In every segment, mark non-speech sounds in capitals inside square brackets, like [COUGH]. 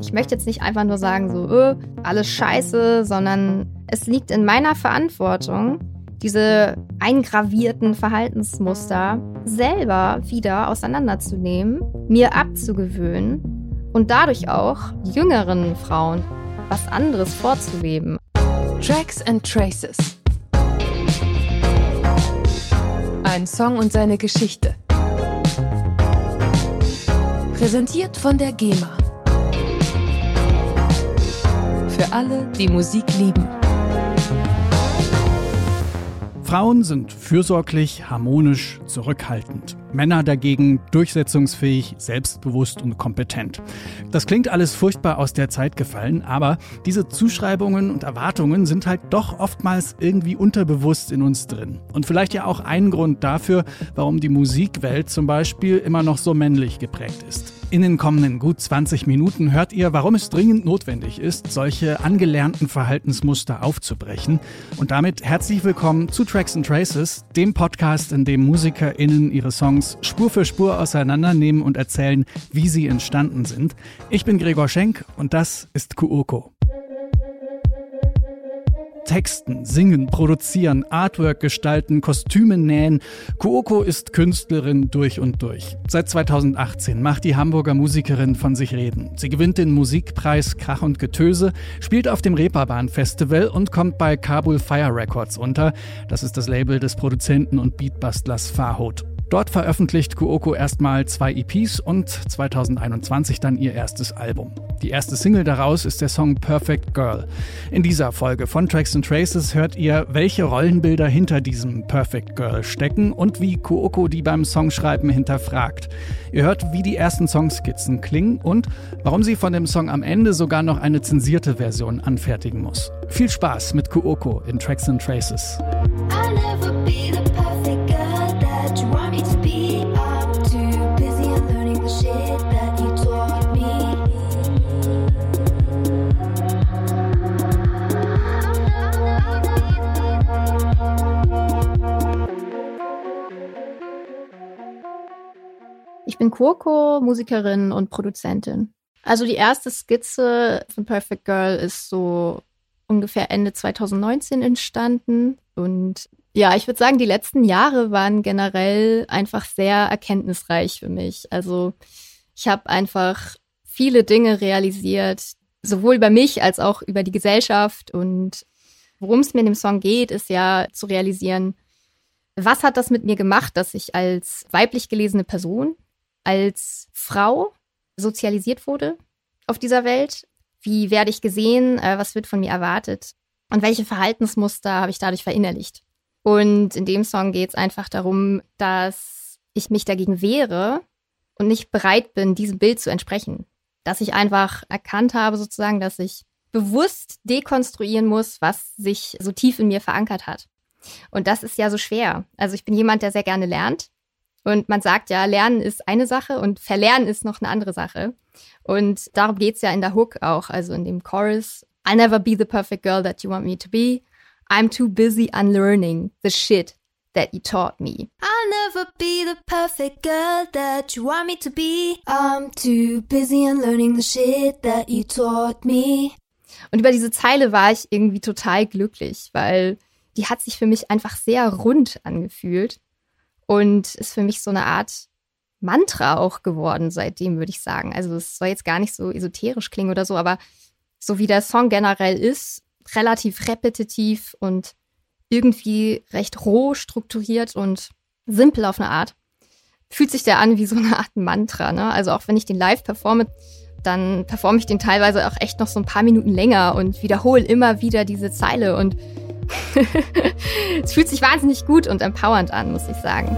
Ich möchte jetzt nicht einfach nur sagen, so, öh, alles scheiße, sondern es liegt in meiner Verantwortung, diese eingravierten Verhaltensmuster selber wieder auseinanderzunehmen, mir abzugewöhnen und dadurch auch jüngeren Frauen was anderes vorzuleben. Tracks and Traces. Ein Song und seine Geschichte. Präsentiert von der GEMA. Für alle, die Musik lieben. Frauen sind fürsorglich, harmonisch, zurückhaltend. Männer dagegen durchsetzungsfähig, selbstbewusst und kompetent. Das klingt alles furchtbar aus der Zeit gefallen, aber diese Zuschreibungen und Erwartungen sind halt doch oftmals irgendwie unterbewusst in uns drin. Und vielleicht ja auch ein Grund dafür, warum die Musikwelt zum Beispiel immer noch so männlich geprägt ist. In den kommenden gut 20 Minuten hört ihr, warum es dringend notwendig ist, solche angelernten Verhaltensmuster aufzubrechen. Und damit herzlich willkommen zu Tracks and Traces, dem Podcast, in dem MusikerInnen ihre Songs Spur für Spur auseinandernehmen und erzählen, wie sie entstanden sind. Ich bin Gregor Schenk und das ist Kuoko. Texten, singen, produzieren, Artwork gestalten, Kostüme nähen. Kuoko ist Künstlerin durch und durch. Seit 2018 macht die Hamburger Musikerin von sich reden. Sie gewinnt den Musikpreis Krach und Getöse, spielt auf dem Reeperbahn Festival und kommt bei Kabul Fire Records unter. Das ist das Label des Produzenten und Beatbustlers Farhot. Dort veröffentlicht Kuoko erstmal zwei EPs und 2021 dann ihr erstes Album. Die erste Single daraus ist der Song Perfect Girl. In dieser Folge von Tracks and Traces hört ihr, welche Rollenbilder hinter diesem Perfect Girl stecken und wie Kuoko die beim Songschreiben hinterfragt. Ihr hört, wie die ersten Songskizzen klingen und warum sie von dem Song am Ende sogar noch eine zensierte Version anfertigen muss. Viel Spaß mit Kuoko in Tracks and Traces. Ich bin Kurko, Musikerin und Produzentin. Also die erste Skizze von Perfect Girl ist so ungefähr Ende 2019 entstanden. Und ja, ich würde sagen, die letzten Jahre waren generell einfach sehr erkenntnisreich für mich. Also ich habe einfach viele Dinge realisiert, sowohl über mich als auch über die Gesellschaft. Und worum es mir in dem Song geht, ist ja zu realisieren, was hat das mit mir gemacht, dass ich als weiblich gelesene Person als Frau sozialisiert wurde auf dieser Welt? Wie werde ich gesehen? Äh, was wird von mir erwartet? Und welche Verhaltensmuster habe ich dadurch verinnerlicht? Und in dem Song geht es einfach darum, dass ich mich dagegen wehre und nicht bereit bin, diesem Bild zu entsprechen. Dass ich einfach erkannt habe, sozusagen, dass ich bewusst dekonstruieren muss, was sich so tief in mir verankert hat. Und das ist ja so schwer. Also ich bin jemand, der sehr gerne lernt. Und man sagt ja, Lernen ist eine Sache und Verlernen ist noch eine andere Sache. Und darum geht es ja in der Hook auch, also in dem Chorus. I'll never be the perfect girl that you want me to be. I'm too busy unlearning the shit that you taught me. I'll never be the perfect girl that you want me to be. I'm too busy unlearning the shit that you taught me. Und über diese Zeile war ich irgendwie total glücklich, weil die hat sich für mich einfach sehr rund angefühlt und ist für mich so eine Art Mantra auch geworden seitdem, würde ich sagen. Also es soll jetzt gar nicht so esoterisch klingen oder so, aber so wie der Song generell ist, relativ repetitiv und irgendwie recht roh strukturiert und simpel auf eine Art, fühlt sich der an wie so eine Art Mantra. Ne? Also auch wenn ich den live performe, dann performe ich den teilweise auch echt noch so ein paar Minuten länger und wiederhole immer wieder diese Zeile und [LAUGHS] es fühlt sich wahnsinnig gut und empowernd an, muss ich sagen.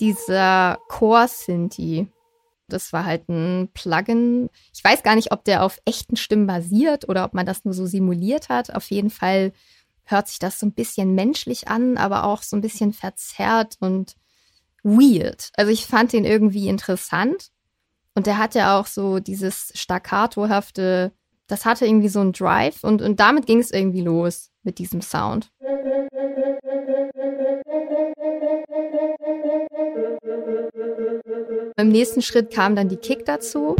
Dieser Chor-Sinti, das war halt ein Plugin. Ich weiß gar nicht, ob der auf echten Stimmen basiert oder ob man das nur so simuliert hat. Auf jeden Fall hört sich das so ein bisschen menschlich an, aber auch so ein bisschen verzerrt und weird. Also ich fand den irgendwie interessant. Und der hat ja auch so dieses staccatohafte, das hatte irgendwie so einen Drive und, und damit ging es irgendwie los mit diesem Sound. Im nächsten Schritt kam dann die Kick dazu.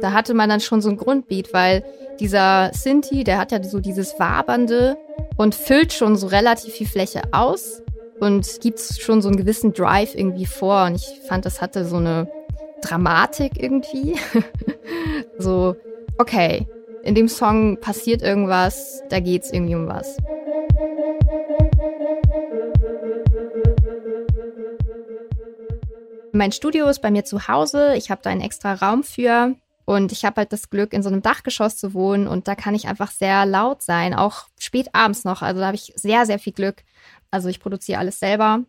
Da hatte man dann schon so ein Grundbeat, weil dieser Sinti, der hat ja so dieses wabernde und füllt schon so relativ viel Fläche aus und gibt schon so einen gewissen Drive irgendwie vor. Und ich fand, das hatte so eine Dramatik irgendwie. [LAUGHS] so, okay, in dem Song passiert irgendwas, da geht es irgendwie um was. Mein Studio ist bei mir zu Hause. Ich habe da einen extra Raum für. Und ich habe halt das Glück, in so einem Dachgeschoss zu wohnen und da kann ich einfach sehr laut sein, auch spät abends noch. Also da habe ich sehr, sehr viel Glück. Also ich produziere alles selber,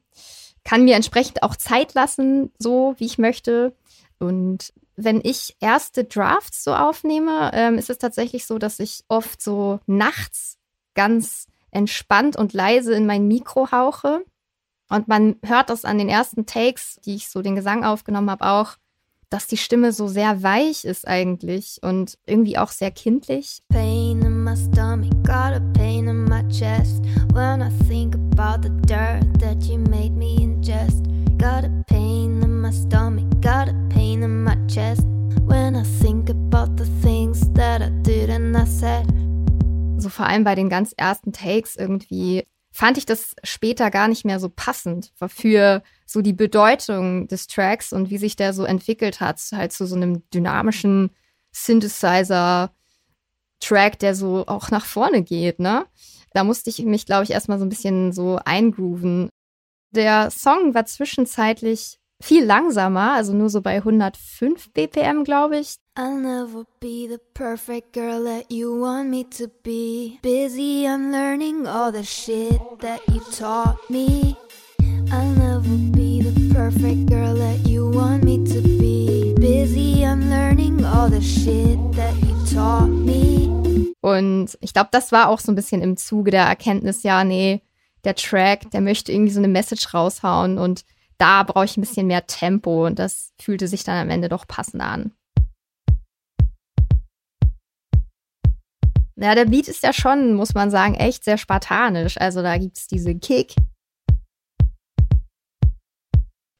kann mir entsprechend auch Zeit lassen, so wie ich möchte. Und wenn ich erste Drafts so aufnehme, ähm, ist es tatsächlich so, dass ich oft so nachts ganz entspannt und leise in mein Mikro hauche. Und man hört das an den ersten Takes, die ich so den Gesang aufgenommen habe, auch dass die Stimme so sehr weich ist eigentlich und irgendwie auch sehr kindlich. Pain in my stomach, got a pain in my chest when I think about the dirt that you made me ingest. Got a pain in my stomach, got a pain in my chest when I think about the things that I did and I said. So vor allem bei den ganz ersten Takes irgendwie fand ich das später gar nicht mehr so passend für so die Bedeutung des Tracks und wie sich der so entwickelt hat, halt zu so einem dynamischen Synthesizer-Track, der so auch nach vorne geht, ne? Da musste ich mich, glaube ich, erstmal so ein bisschen so eingrooven. Der Song war zwischenzeitlich viel langsamer, also nur so bei 105 BPM, glaube ich. I'll never be the perfect girl that you want me to be. Busy unlearning all the shit that you taught me. I'll never be the perfect girl that you want me to be. Busy unlearning all the shit that you taught me. Und ich glaube, das war auch so ein bisschen im Zuge der Erkenntnis, ja, nee, der Track, der möchte irgendwie so eine Message raushauen und da brauche ich ein bisschen mehr Tempo und das fühlte sich dann am Ende doch passend an. Ja, der Beat ist ja schon, muss man sagen, echt sehr spartanisch. Also da gibt es diese Kick.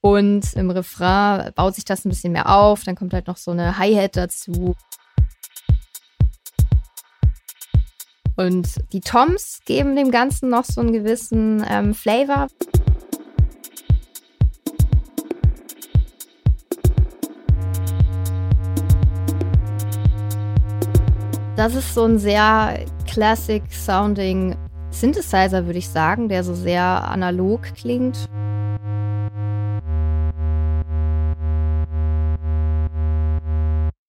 Und im Refrain baut sich das ein bisschen mehr auf. Dann kommt halt noch so eine Hi-Hat dazu. Und die Toms geben dem Ganzen noch so einen gewissen ähm, Flavor. Das ist so ein sehr classic sounding Synthesizer, würde ich sagen, der so sehr analog klingt.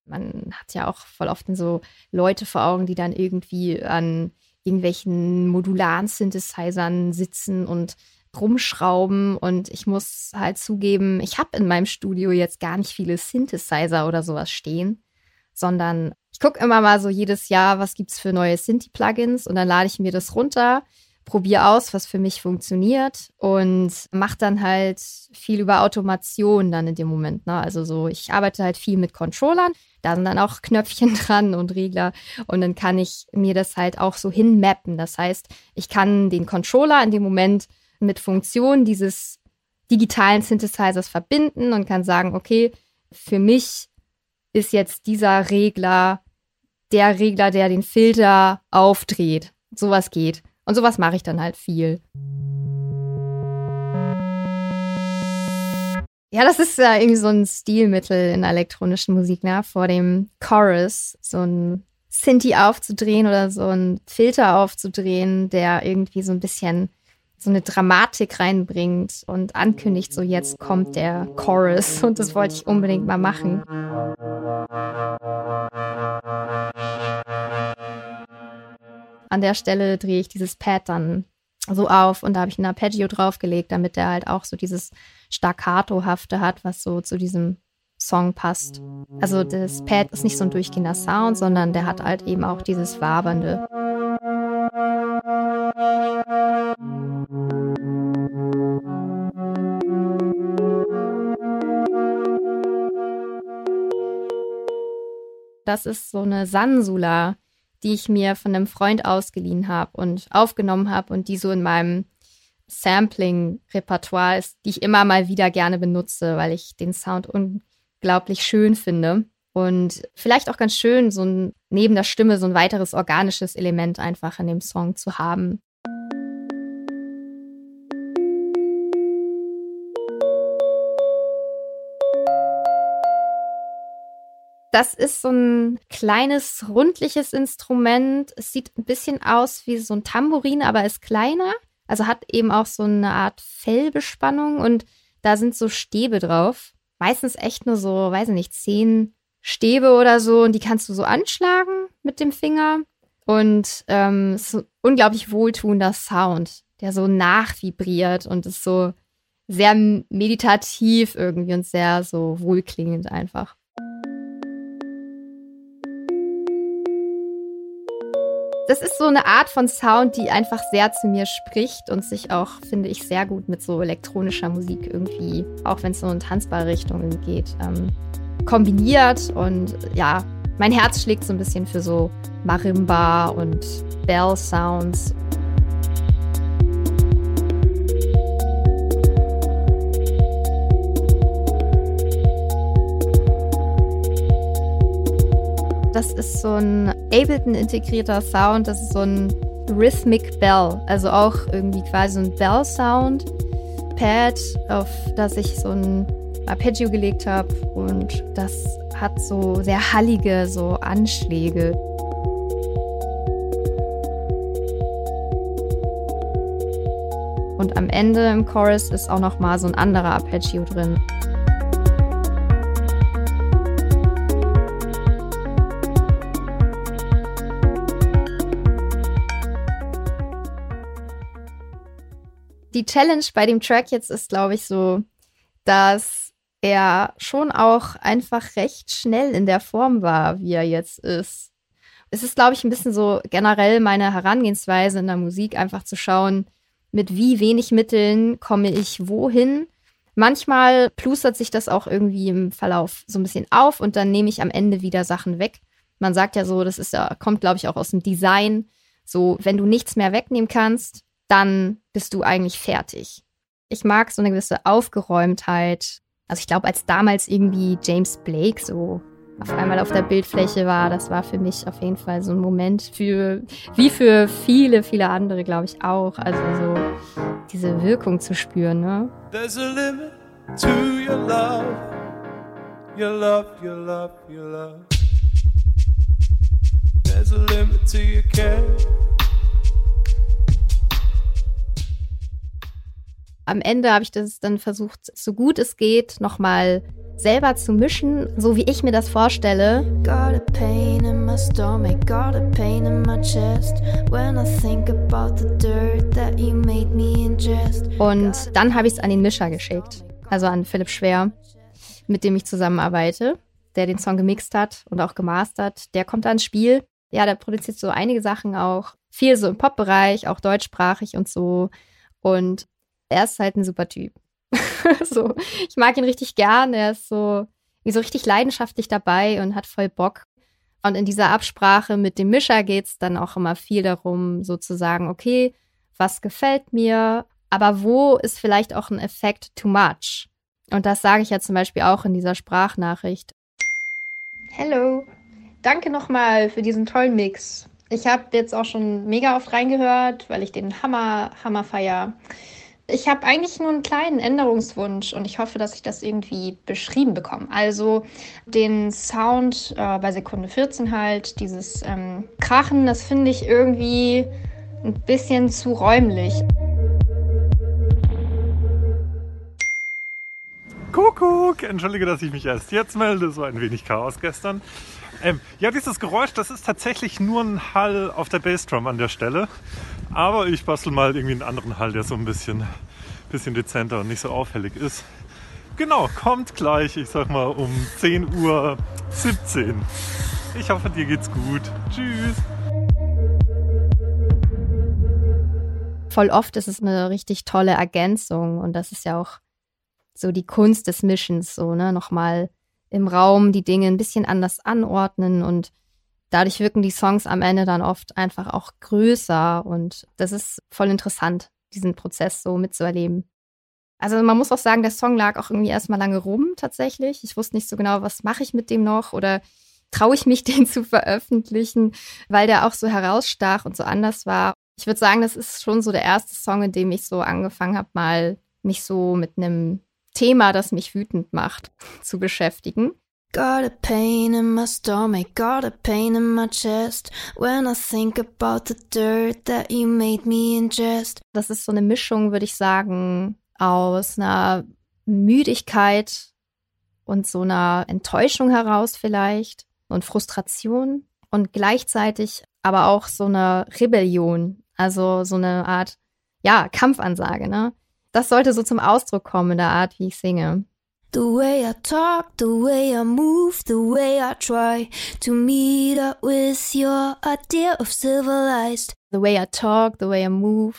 Man hat ja auch voll oft so Leute vor Augen, die dann irgendwie an irgendwelchen modularen Synthesizern sitzen und rumschrauben. Und ich muss halt zugeben, ich habe in meinem Studio jetzt gar nicht viele Synthesizer oder sowas stehen, sondern ich gucke immer mal so jedes Jahr, was gibt es für neue Synthi-Plugins und dann lade ich mir das runter, probiere aus, was für mich funktioniert und mache dann halt viel über Automation dann in dem Moment. Ne? Also so, ich arbeite halt viel mit Controllern, da sind dann auch [LAUGHS] Knöpfchen dran und Regler und dann kann ich mir das halt auch so hinmappen. Das heißt, ich kann den Controller in dem Moment mit Funktionen dieses digitalen Synthesizers verbinden und kann sagen, okay, für mich ist jetzt dieser Regler der Regler, der den Filter aufdreht. Sowas geht. Und sowas mache ich dann halt viel. Ja, das ist ja irgendwie so ein Stilmittel in der elektronischen Musik, ne? Vor dem Chorus so ein Synthi aufzudrehen oder so ein Filter aufzudrehen, der irgendwie so ein bisschen so eine Dramatik reinbringt und ankündigt, so jetzt kommt der Chorus [LAUGHS] und das wollte ich unbedingt mal machen. An der Stelle drehe ich dieses Pad dann so auf und da habe ich ein Arpeggio draufgelegt, damit der halt auch so dieses Staccatohafte hat, was so zu diesem Song passt. Also das Pad ist nicht so ein durchgehender Sound, sondern der hat halt eben auch dieses Wabernde. Das ist so eine Sansula, die ich mir von einem Freund ausgeliehen habe und aufgenommen habe und die so in meinem Sampling-Repertoire ist, die ich immer mal wieder gerne benutze, weil ich den Sound unglaublich schön finde. Und vielleicht auch ganz schön, so ein, neben der Stimme so ein weiteres organisches Element einfach in dem Song zu haben. Das ist so ein kleines, rundliches Instrument. Es sieht ein bisschen aus wie so ein Tambourin, aber ist kleiner. Also hat eben auch so eine Art Fellbespannung und da sind so Stäbe drauf. Meistens echt nur so, weiß ich nicht, zehn Stäbe oder so und die kannst du so anschlagen mit dem Finger. Und ähm, es ist ein unglaublich wohltuender Sound, der so nachvibriert und ist so sehr meditativ irgendwie und sehr so wohlklingend einfach. Das ist so eine Art von Sound, die einfach sehr zu mir spricht und sich auch, finde ich, sehr gut mit so elektronischer Musik irgendwie, auch wenn es so in tanzbare Richtungen geht, ähm, kombiniert. Und ja, mein Herz schlägt so ein bisschen für so Marimba und Bell-Sounds. Das ist so ein Ableton-integrierter Sound. Das ist so ein Rhythmic Bell. Also auch irgendwie quasi so ein Bell-Sound. Pad, auf das ich so ein Arpeggio gelegt habe. Und das hat so sehr hallige so Anschläge. Und am Ende im Chorus ist auch noch mal so ein anderer Arpeggio drin. Die Challenge bei dem Track jetzt ist, glaube ich, so, dass er schon auch einfach recht schnell in der Form war, wie er jetzt ist. Es ist, glaube ich, ein bisschen so generell meine Herangehensweise in der Musik, einfach zu schauen, mit wie wenig Mitteln komme ich wohin. Manchmal plustert sich das auch irgendwie im Verlauf so ein bisschen auf und dann nehme ich am Ende wieder Sachen weg. Man sagt ja so, das ist ja, kommt, glaube ich, auch aus dem Design. So, wenn du nichts mehr wegnehmen kannst, dann bist du eigentlich fertig. Ich mag so eine gewisse Aufgeräumtheit. Also ich glaube, als damals irgendwie James Blake so auf einmal auf der Bildfläche war, das war für mich auf jeden Fall so ein Moment für, wie für viele, viele andere, glaube ich auch. Also so diese Wirkung zu spüren, ne? There's a limit to your love, your love, your love, your love. There's a limit to your care. Am Ende habe ich das dann versucht, so gut es geht, nochmal selber zu mischen, so wie ich mir das vorstelle. Und dann habe ich es an den Mischer geschickt, also an Philipp Schwer, mit dem ich zusammenarbeite, der den Song gemixt hat und auch gemastert. Der kommt ans Spiel. Ja, der produziert so einige Sachen auch, viel so im Pop-Bereich, auch deutschsprachig und so. Und er ist halt ein super Typ. [LAUGHS] so, ich mag ihn richtig gern. Er ist so, so richtig leidenschaftlich dabei und hat voll Bock. Und in dieser Absprache mit dem Mischer geht es dann auch immer viel darum, so zu sagen, okay, was gefällt mir, aber wo ist vielleicht auch ein Effekt too much? Und das sage ich ja zum Beispiel auch in dieser Sprachnachricht. Hello, danke nochmal für diesen tollen Mix. Ich habe jetzt auch schon mega oft reingehört, weil ich den Hammer, Hammer feier. Ich habe eigentlich nur einen kleinen Änderungswunsch und ich hoffe, dass ich das irgendwie beschrieben bekomme. Also den Sound äh, bei Sekunde 14 halt, dieses ähm, Krachen, das finde ich irgendwie ein bisschen zu räumlich. Kuckuck! Entschuldige, dass ich mich erst jetzt melde. Es war ein wenig Chaos gestern. Ähm, ja, dieses Geräusch, das ist tatsächlich nur ein Hall auf der Bassdrum an der Stelle. Aber ich bastel mal irgendwie einen anderen Hall, der so ein bisschen, bisschen dezenter und nicht so auffällig ist. Genau, kommt gleich, ich sag mal um 10.17 Uhr. Ich hoffe, dir geht's gut. Tschüss. Voll oft ist es eine richtig tolle Ergänzung und das ist ja auch so die Kunst des Mischens, so, ne, nochmal im Raum die Dinge ein bisschen anders anordnen und dadurch wirken die Songs am Ende dann oft einfach auch größer und das ist voll interessant, diesen Prozess so mitzuerleben. Also man muss auch sagen, der Song lag auch irgendwie erstmal lange rum tatsächlich. Ich wusste nicht so genau, was mache ich mit dem noch oder traue ich mich, [LAUGHS] den zu veröffentlichen, weil der auch so herausstach und so anders war. Ich würde sagen, das ist schon so der erste Song, in dem ich so angefangen habe, mal mich so mit einem Thema, das mich wütend macht, [LAUGHS] zu beschäftigen. Got a pain in my stomach, got a pain in my chest when I think about the dirt that you made me ingest. Das ist so eine Mischung, würde ich sagen, aus einer Müdigkeit und so einer Enttäuschung heraus vielleicht und Frustration und gleichzeitig aber auch so eine Rebellion, also so eine Art, ja, Kampfansage, ne? Das sollte so zum Ausdruck kommen in der Art, wie ich singe. The way I talk, the way I move, the way I try to meet up with your idea of civilized. The way I talk, the way I move.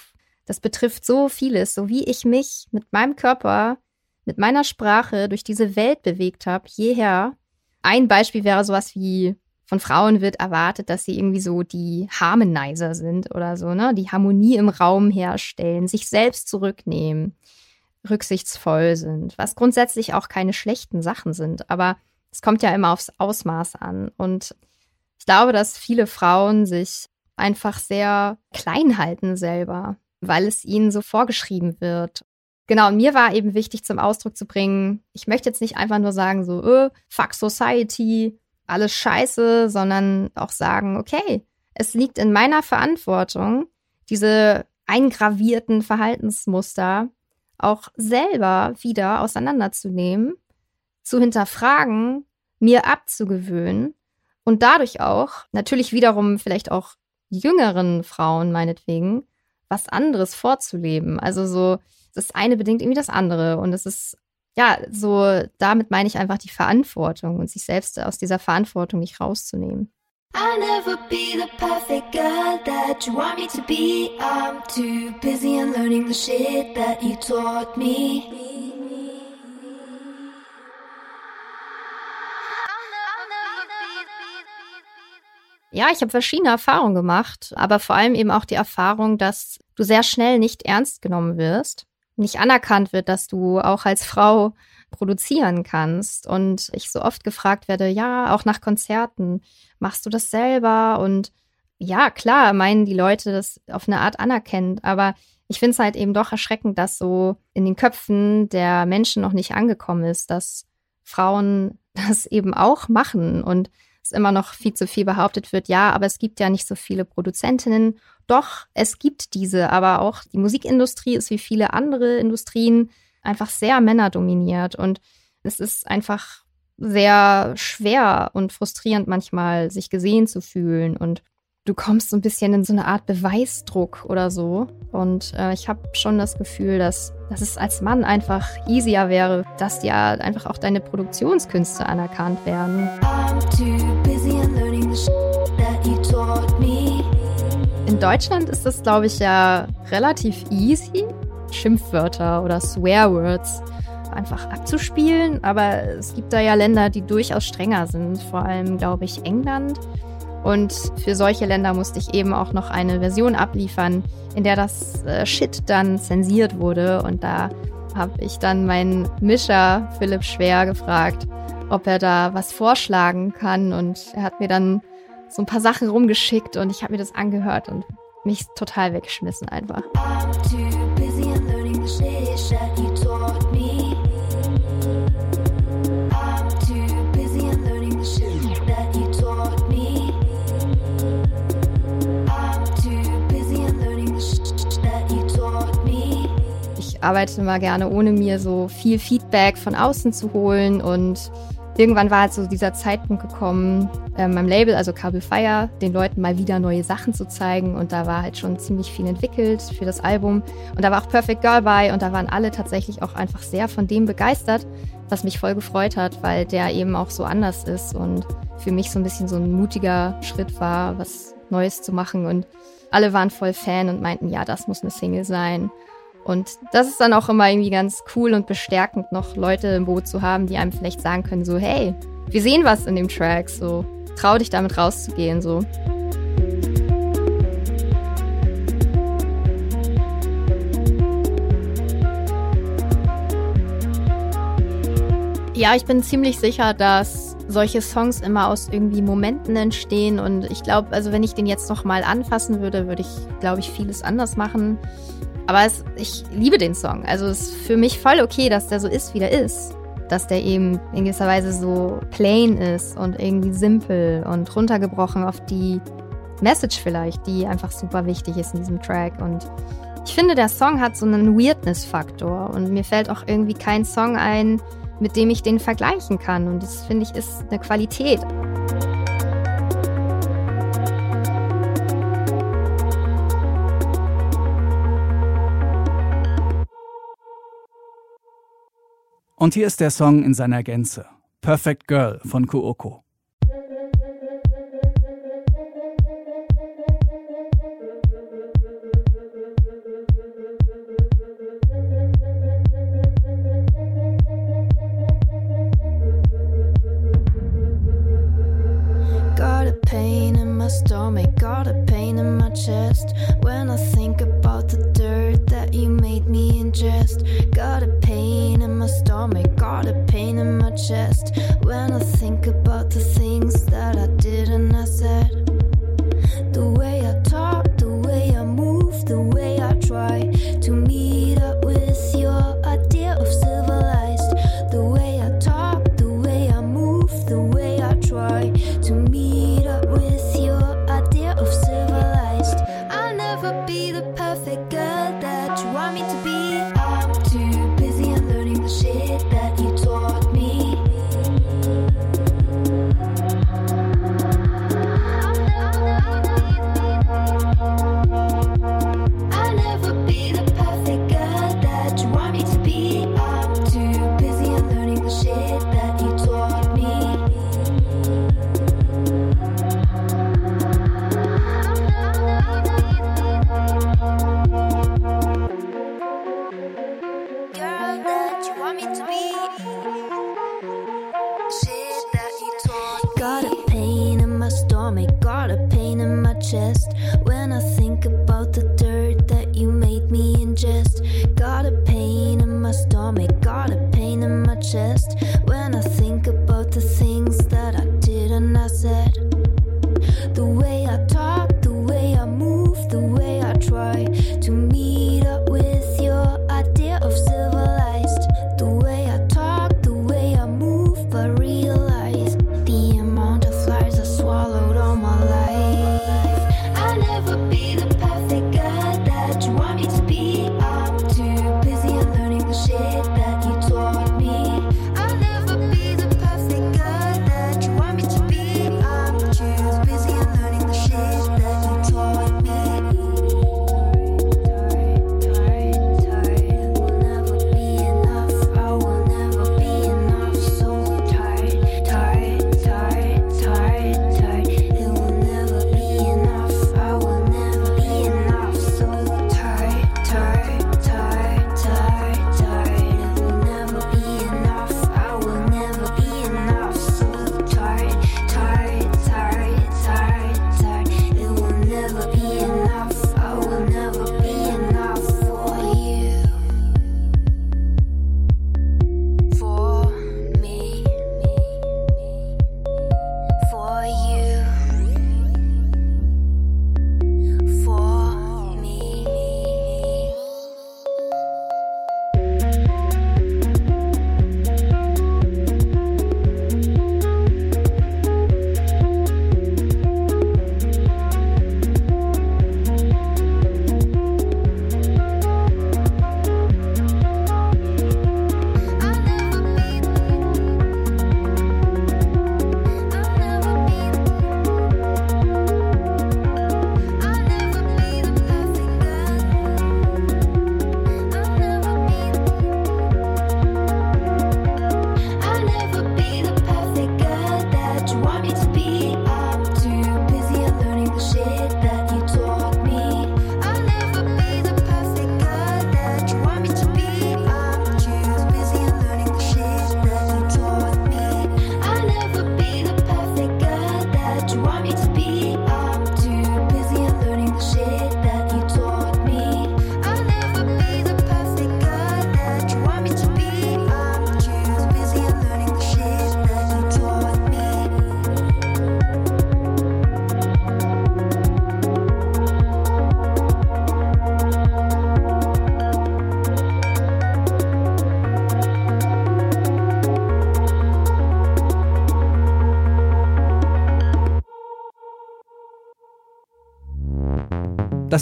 Das betrifft so vieles, so wie ich mich mit meinem Körper, mit meiner Sprache durch diese Welt bewegt habe, jeher. Ein Beispiel wäre sowas wie von Frauen wird erwartet, dass sie irgendwie so die Harmonizer sind oder so, ne? Die Harmonie im Raum herstellen, sich selbst zurücknehmen, rücksichtsvoll sind, was grundsätzlich auch keine schlechten Sachen sind. Aber es kommt ja immer aufs Ausmaß an. Und ich glaube, dass viele Frauen sich einfach sehr klein halten selber, weil es ihnen so vorgeschrieben wird. Genau, und mir war eben wichtig zum Ausdruck zu bringen, ich möchte jetzt nicht einfach nur sagen, so, äh, fuck society, alles scheiße, sondern auch sagen, okay, es liegt in meiner Verantwortung, diese eingravierten Verhaltensmuster auch selber wieder auseinanderzunehmen, zu hinterfragen, mir abzugewöhnen und dadurch auch natürlich wiederum vielleicht auch jüngeren Frauen meinetwegen was anderes vorzuleben. Also so, das eine bedingt irgendwie das andere und es ist ja, so damit meine ich einfach die Verantwortung und sich selbst aus dieser Verantwortung nicht rauszunehmen. I'll never be the perfect girl that you want me to be. I'm too busy unlearning the shit that you taught me. Ja, ich habe verschiedene Erfahrungen gemacht, aber vor allem eben auch die Erfahrung, dass du sehr schnell nicht ernst genommen wirst nicht anerkannt wird, dass du auch als Frau produzieren kannst. Und ich so oft gefragt werde, ja, auch nach Konzerten, machst du das selber? Und ja, klar, meinen die Leute das auf eine Art anerkennt, aber ich finde es halt eben doch erschreckend, dass so in den Köpfen der Menschen noch nicht angekommen ist, dass Frauen [LAUGHS] das eben auch machen und es immer noch viel zu viel behauptet wird, ja, aber es gibt ja nicht so viele Produzentinnen doch, es gibt diese, aber auch die Musikindustrie ist wie viele andere Industrien einfach sehr männerdominiert und es ist einfach sehr schwer und frustrierend manchmal, sich gesehen zu fühlen und du kommst so ein bisschen in so eine Art Beweisdruck oder so. Und äh, ich habe schon das Gefühl, dass, dass es als Mann einfach easier wäre, dass ja einfach auch deine Produktionskünste anerkannt werden. In Deutschland ist das, glaube ich, ja relativ easy, Schimpfwörter oder Swearwords einfach abzuspielen. Aber es gibt da ja Länder, die durchaus strenger sind, vor allem, glaube ich, England. Und für solche Länder musste ich eben auch noch eine Version abliefern, in der das äh, Shit dann zensiert wurde. Und da habe ich dann meinen Mischer Philipp Schwer gefragt, ob er da was vorschlagen kann. Und er hat mir dann so ein paar Sachen rumgeschickt und ich habe mir das angehört und mich total weggeschmissen einfach. Ich arbeite mal gerne, ohne mir so viel Feedback von außen zu holen und irgendwann war halt so dieser Zeitpunkt gekommen, äh, meinem Label, also Kabel Fire, den Leuten mal wieder neue Sachen zu zeigen. Und da war halt schon ziemlich viel entwickelt für das Album. Und da war auch Perfect Girl bei und da waren alle tatsächlich auch einfach sehr von dem begeistert, was mich voll gefreut hat, weil der eben auch so anders ist und für mich so ein bisschen so ein mutiger Schritt war, was Neues zu machen. Und alle waren voll Fan und meinten, ja, das muss eine Single sein. Und das ist dann auch immer irgendwie ganz cool und bestärkend, noch Leute im Boot zu haben, die einem vielleicht sagen können, so, hey, wir sehen was in dem Track, so, trau dich damit rauszugehen, so. Ja, ich bin ziemlich sicher, dass solche Songs immer aus irgendwie Momenten entstehen und ich glaube, also wenn ich den jetzt noch mal anfassen würde, würde ich, glaube ich, vieles anders machen. Aber es, ich liebe den Song. Also es ist für mich voll okay, dass der so ist, wie der ist. Dass der eben in gewisser Weise so plain ist und irgendwie simpel und runtergebrochen auf die Message vielleicht, die einfach super wichtig ist in diesem Track. Und ich finde, der Song hat so einen Weirdness-Faktor und mir fällt auch irgendwie kein Song ein, mit dem ich den vergleichen kann. Und das finde ich ist eine Qualität. Und hier ist der Song in seiner Gänze. Perfect Girl von Kuoko. when I think about the dirt that you made me ingest. Got a pain in my stomach.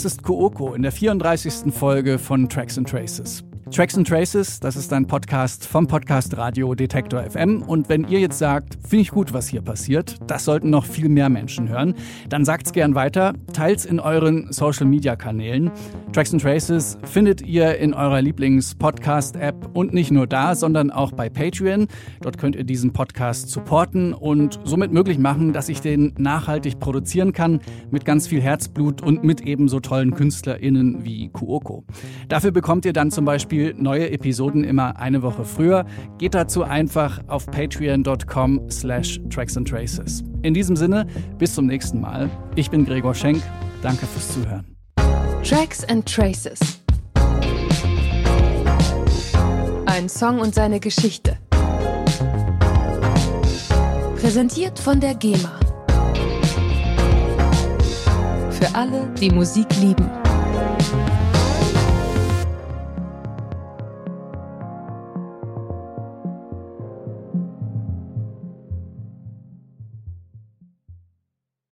Ist Kooko in der 34. Folge von Tracks and Traces. Tracks and Traces, das ist ein Podcast vom Podcast Radio Detektor FM. Und wenn ihr jetzt sagt, finde ich gut, was hier passiert, das sollten noch viel mehr Menschen hören, dann sagt's gern weiter, teilt's in euren Social Media Kanälen. Tracks and Traces findet ihr in eurer Lieblings-Podcast-App und nicht nur da, sondern auch bei Patreon. Dort könnt ihr diesen Podcast supporten und somit möglich machen, dass ich den nachhaltig produzieren kann mit ganz viel Herzblut und mit ebenso tollen KünstlerInnen wie Kuoko. Dafür bekommt ihr dann zum Beispiel Beispiel neue Episoden immer eine Woche früher. Geht dazu einfach auf patreon.com slash tracks and traces. In diesem Sinne, bis zum nächsten Mal. Ich bin Gregor Schenk. Danke fürs Zuhören. Tracks and Traces. Ein Song und seine Geschichte. Präsentiert von der GEMA. Für alle, die Musik lieben.